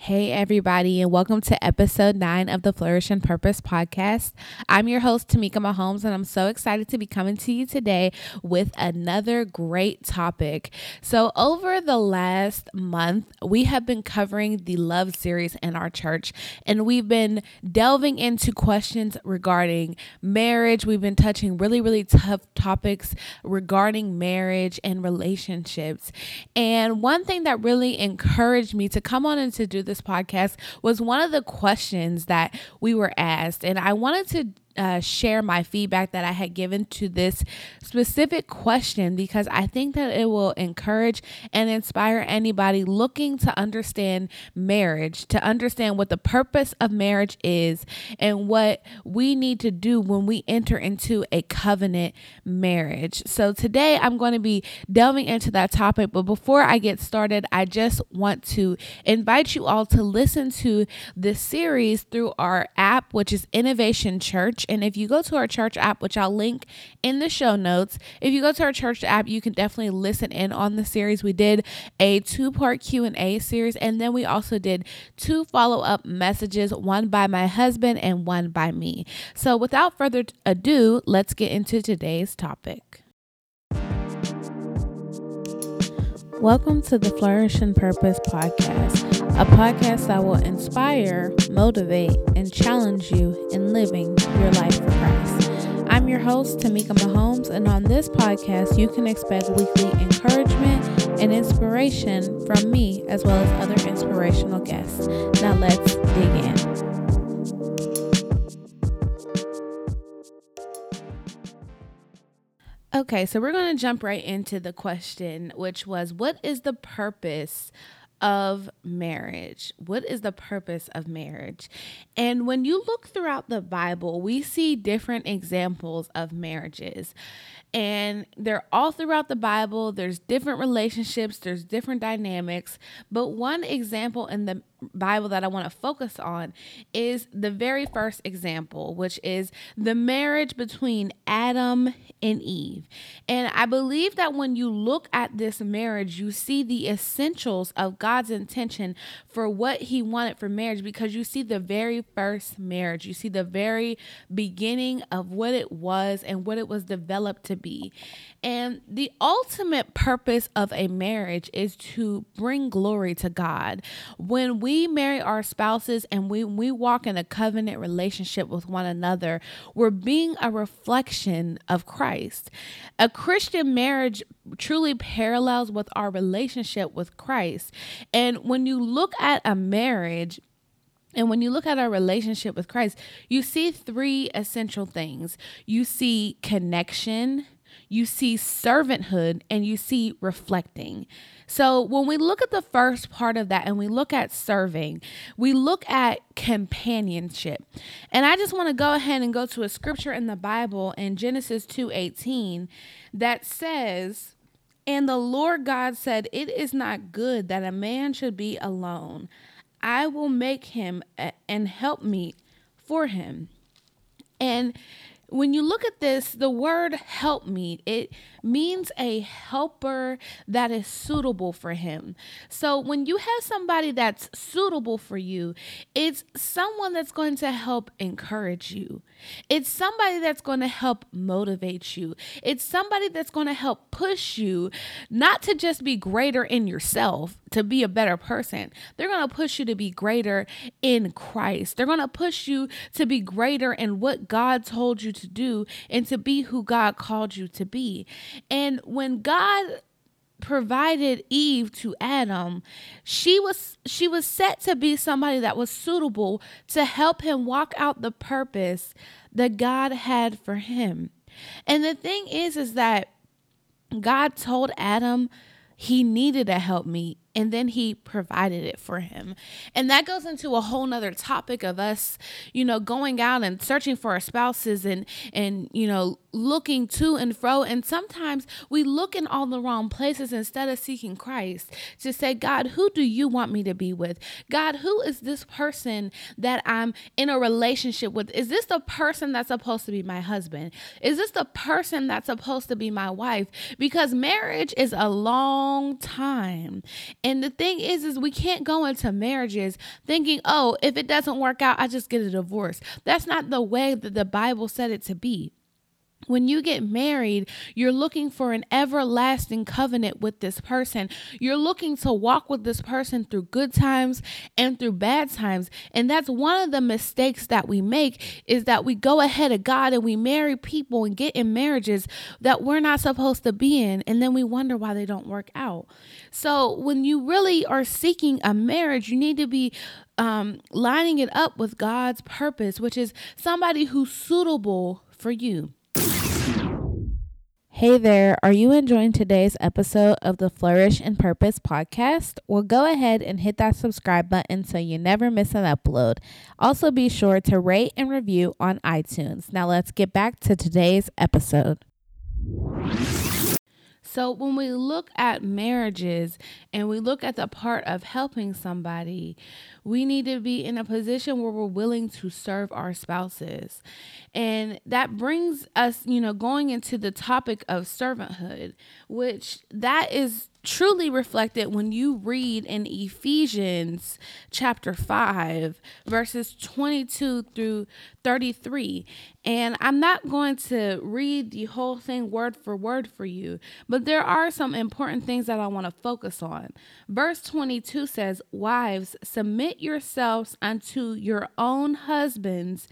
Hey, everybody, and welcome to episode nine of the Flourish and Purpose podcast. I'm your host, Tamika Mahomes, and I'm so excited to be coming to you today with another great topic. So, over the last month, we have been covering the love series in our church, and we've been delving into questions regarding marriage. We've been touching really, really tough topics regarding marriage and relationships. And one thing that really encouraged me to come on and to do this podcast was one of the questions that we were asked. And I wanted to uh, share my feedback that I had given to this specific question because I think that it will encourage and inspire anybody looking to understand marriage, to understand what the purpose of marriage is, and what we need to do when we enter into a covenant marriage. So today I'm going to be delving into that topic. But before I get started, I just want to invite you all to listen to this series through our app, which is Innovation Church. And if you go to our church app, which I'll link in the show notes, if you go to our church app, you can definitely listen in on the series. We did a two-part Q&A series and then we also did two follow-up messages, one by my husband and one by me. So without further ado, let's get into today's topic. Welcome to the Flourish and Purpose podcast, a podcast that will inspire, motivate, and challenge you in living your life for Christ. I'm your host, Tamika Mahomes, and on this podcast, you can expect weekly encouragement and inspiration from me as well as other inspirational guests. Now, let's dig in. Okay, so we're going to jump right into the question, which was what is the purpose of marriage? What is the purpose of marriage? And when you look throughout the Bible, we see different examples of marriages and they're all throughout the Bible. There's different relationships, there's different dynamics. But one example in the Bible that I want to focus on is the very first example, which is the marriage between Adam and Eve. And I believe that when you look at this marriage, you see the essentials of God's intention for what He wanted for marriage because you see the very first marriage. You see the very beginning of what it was and what it was developed to be. And the ultimate purpose of a marriage is to bring glory to God. When we marry our spouses and we, we walk in a covenant relationship with one another, we're being a reflection of Christ. A Christian marriage truly parallels with our relationship with Christ. And when you look at a marriage, and when you look at our relationship with Christ, you see three essential things. You see connection, you see servanthood, and you see reflecting. So when we look at the first part of that and we look at serving, we look at companionship. And I just want to go ahead and go to a scripture in the Bible in Genesis 2:18 that says, "And the Lord God said, it is not good that a man should be alone. I will make him and help helpmeet for him." And when you look at this, the word helpmeet, it means a helper that is suitable for him. So when you have somebody that's suitable for you, it's someone that's going to help encourage you. It's somebody that's going to help motivate you. It's somebody that's going to help push you not to just be greater in yourself, to be a better person. They're going to push you to be greater in Christ. They're going to push you to be greater in what God told you to do and to be who God called you to be. And when God provided Eve to Adam, she was she was set to be somebody that was suitable to help him walk out the purpose that God had for him. And the thing is is that God told Adam he needed a helpmeet and then he provided it for him. And that goes into a whole nother topic of us, you know, going out and searching for our spouses and and you know, looking to and fro. And sometimes we look in all the wrong places instead of seeking Christ to say, God, who do you want me to be with? God, who is this person that I'm in a relationship with? Is this the person that's supposed to be my husband? Is this the person that's supposed to be my wife? Because marriage is a long time. And the thing is, is we can't go into marriages thinking, oh, if it doesn't work out, I just get a divorce. That's not the way that the Bible said it to be when you get married, you're looking for an everlasting covenant with this person. You're looking to walk with this person through good times and through bad times. And that's one of the mistakes that we make is that we go ahead of God and we marry people and get in marriages that we're not supposed to be in. And then we wonder why they don't work out. So when you really are seeking a marriage, you need to be um, lining it up with God's purpose, which is somebody who's suitable for you. Hey there, are you enjoying today's episode of the Flourish and Purpose podcast? Well, go ahead and hit that subscribe button so you never miss an upload. Also, be sure to rate and review on iTunes. Now, let's get back to today's episode. So, when we look at marriages and we look at the part of helping somebody, we need to be in a position where we're willing to serve our spouses. And that brings us, you know, going into the topic of servanthood, which that is truly reflected when you read in Ephesians chapter 5, verses 22 through 33. And I'm not going to read the whole thing word for word for you, but there are some important things that I want to focus on. Verse 22 says, Wives, yourselves unto your own husbands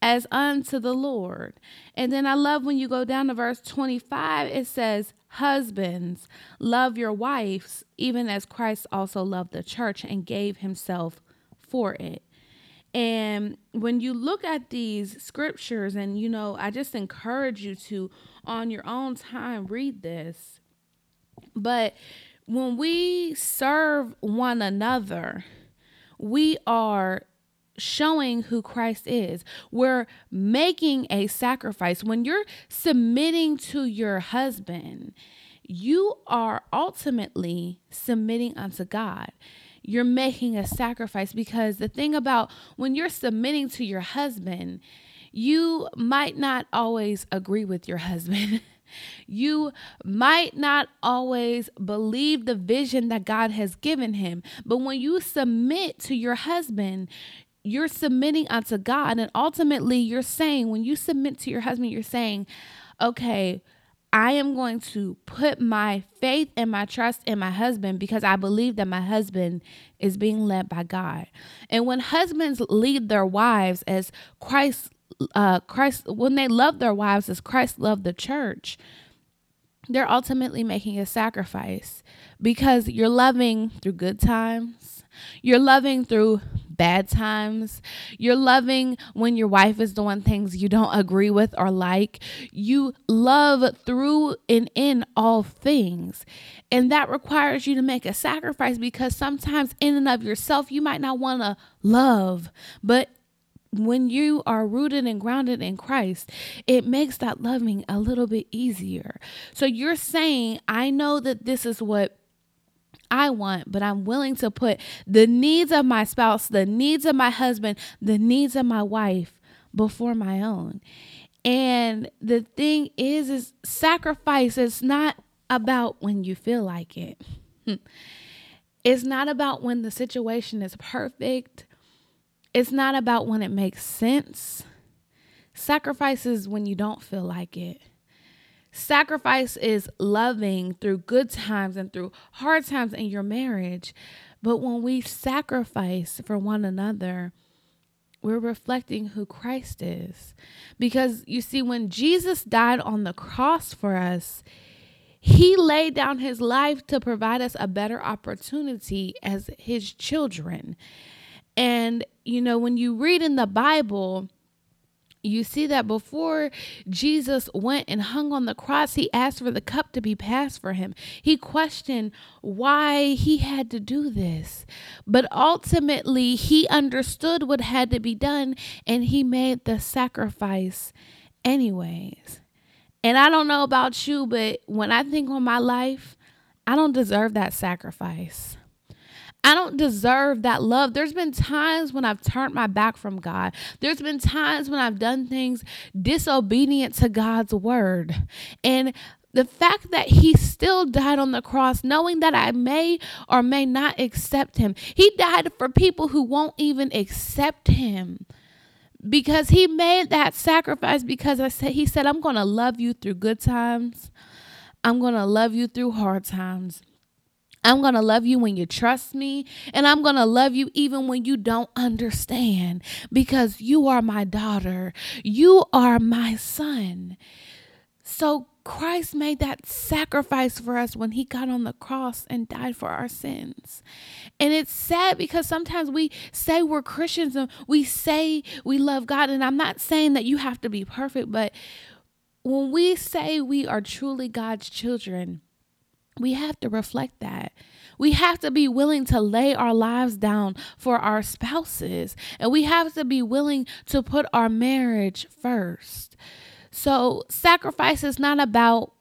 as unto the Lord. And then I love when you go down to verse 25, it says, Husbands, love your wives, even as Christ also loved the church and gave himself for it. And when you look at these scriptures, and you know, I just encourage you to, on your own time, read this. But when we serve one another, we are showing who Christ is. We're making a sacrifice. When you're submitting to your husband, you are ultimately submitting unto God. You're making a sacrifice because the thing about when you're submitting to your husband, you might not always agree with your husband. You might not always believe the vision that God has given him, but when you submit to your husband, you're submitting unto God. And ultimately, you're saying, when you submit to your husband, you're saying, okay, I am going to put my faith and my trust in my husband because I believe that my husband is being led by God. And when husbands lead their wives as Christ, uh, Christ, when they love their wives as Christ loved the church, they're ultimately making a sacrifice because you're loving through good times. You're loving through bad times. You're loving when your wife is doing things you don't agree with or like. You love through and in all things. And that requires you to make a sacrifice because sometimes, in and of yourself, you might not want to love, but when you are rooted and grounded in Christ, it makes that loving a little bit easier. So you're saying, I know that this is what I want, but I'm willing to put the needs of my spouse, the needs of my husband, the needs of my wife before my own. And the thing is, is sacrifice is not about when you feel like it. It's not about when the situation is perfect. It's not about when it makes sense. Sacrifice is when you don't feel like it. Sacrifice is loving through good times and through hard times in your marriage. But when we sacrifice for one another, we're reflecting who Christ is. Because you see, when Jesus died on the cross for us, he laid down his life to provide us a better opportunity as his children. And, you know, when you read in the Bible, you see that before Jesus went and hung on the cross, he asked for the cup to be passed for him. He questioned why he had to do this. But ultimately, he understood what had to be done and he made the sacrifice anyways. And I don't know about you, but when I think on my life, I don't deserve that sacrifice. I don't deserve that love. There's been times when I've turned my back from God. There's been times when I've done things disobedient to God's word. And the fact that he still died on the cross, knowing that I may or may not accept him, he died for people who won't even accept him because he made that sacrifice because I said he said I'm going to love you through good times. I'm going to love you through hard times. I'm going to love you when you trust me, and I'm going to love you even when you don't understand because you are my daughter. You are my son. So Christ made that sacrifice for us when he got on the cross and died for our sins. And it's sad because sometimes we say we're Christians and we say we love God. And I'm not saying that you have to be perfect, but when we say we are truly God's children, we have to reflect that. We have to be willing to lay our lives down for our spouses, and we have to be willing to put our marriage first. So, sacrifice is not about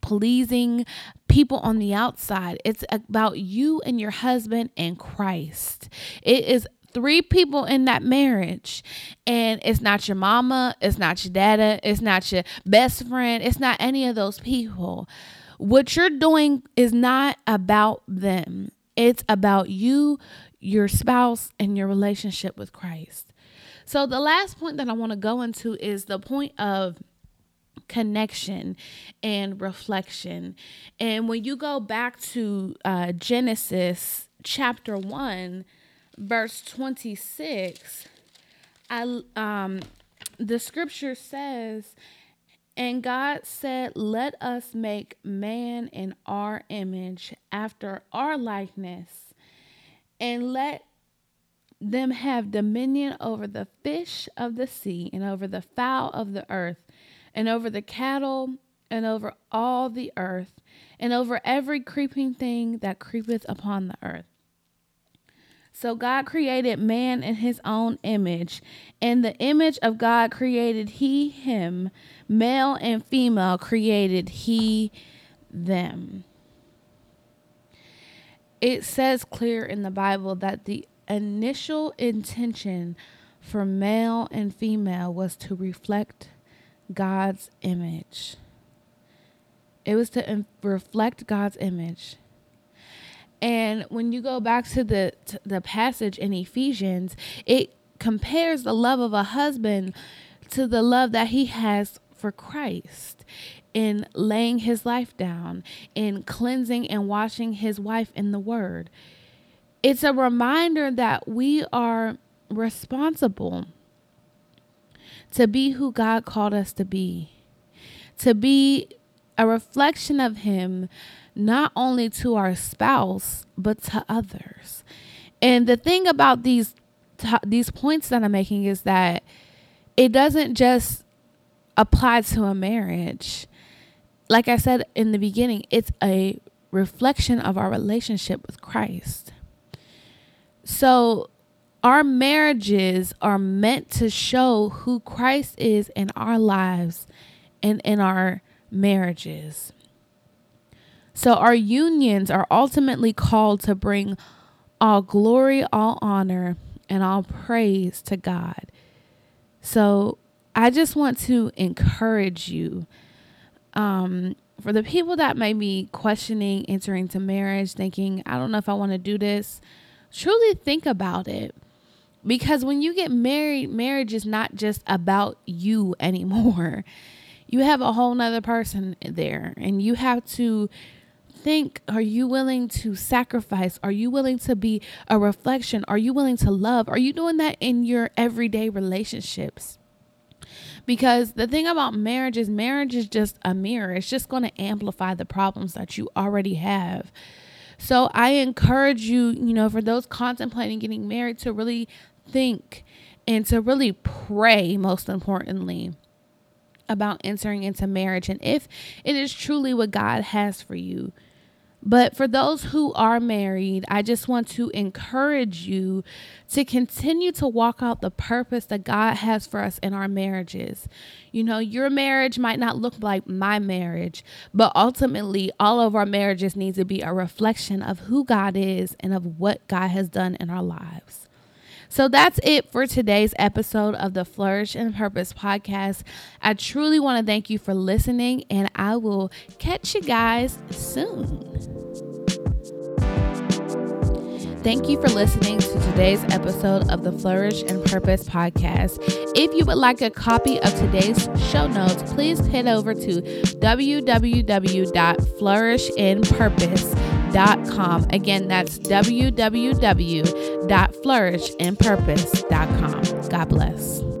pleasing people on the outside, it's about you and your husband and Christ. It is three people in that marriage and it's not your mama it's not your dada it's not your best friend it's not any of those people what you're doing is not about them it's about you your spouse and your relationship with christ so the last point that i want to go into is the point of connection and reflection. And when you go back to uh, Genesis chapter 1, verse 26, I, um, the scripture says, and God said, Let us make man in our image, after our likeness, and let them have dominion over the fish of the sea, and over the fowl of the earth, and over the cattle, and over all the earth, and over every creeping thing that creepeth upon the earth. So God created man in his own image. In the image of God created he him, male and female created he them. It says clear in the Bible that the initial intention for male and female was to reflect God's image. It was to reflect God's image. And when you go back to the to the passage in Ephesians, it compares the love of a husband to the love that he has for Christ in laying his life down, in cleansing and washing his wife in the word. It's a reminder that we are responsible to be who God called us to be, to be a reflection of Him, not only to our spouse, but to others. And the thing about these these points that I'm making is that it doesn't just apply to a marriage. Like I said in the beginning, it's a reflection of our relationship with Christ. So our marriages are meant to show who Christ is in our lives and in our marriages. So, our unions are ultimately called to bring all glory, all honor, and all praise to God. So, I just want to encourage you. Um, for the people that may be questioning entering to marriage, thinking, I don't know if I want to do this, truly think about it because when you get married, marriage is not just about you anymore. You have a whole nother person there, and you have to think are you willing to sacrifice? Are you willing to be a reflection? Are you willing to love? Are you doing that in your everyday relationships? Because the thing about marriage is, marriage is just a mirror, it's just going to amplify the problems that you already have. So I encourage you, you know, for those contemplating getting married to really think and to really pray, most importantly, about entering into marriage and if it is truly what God has for you. But for those who are married, I just want to encourage you to continue to walk out the purpose that God has for us in our marriages. You know, your marriage might not look like my marriage, but ultimately, all of our marriages need to be a reflection of who God is and of what God has done in our lives. So that's it for today's episode of the Flourish and Purpose podcast. I truly want to thank you for listening, and I will catch you guys soon. Thank you for listening to today's episode of the Flourish and Purpose podcast. If you would like a copy of today's show notes, please head over to www.flourishandpurpose.com. Again, that's www.flourishandpurpose.com.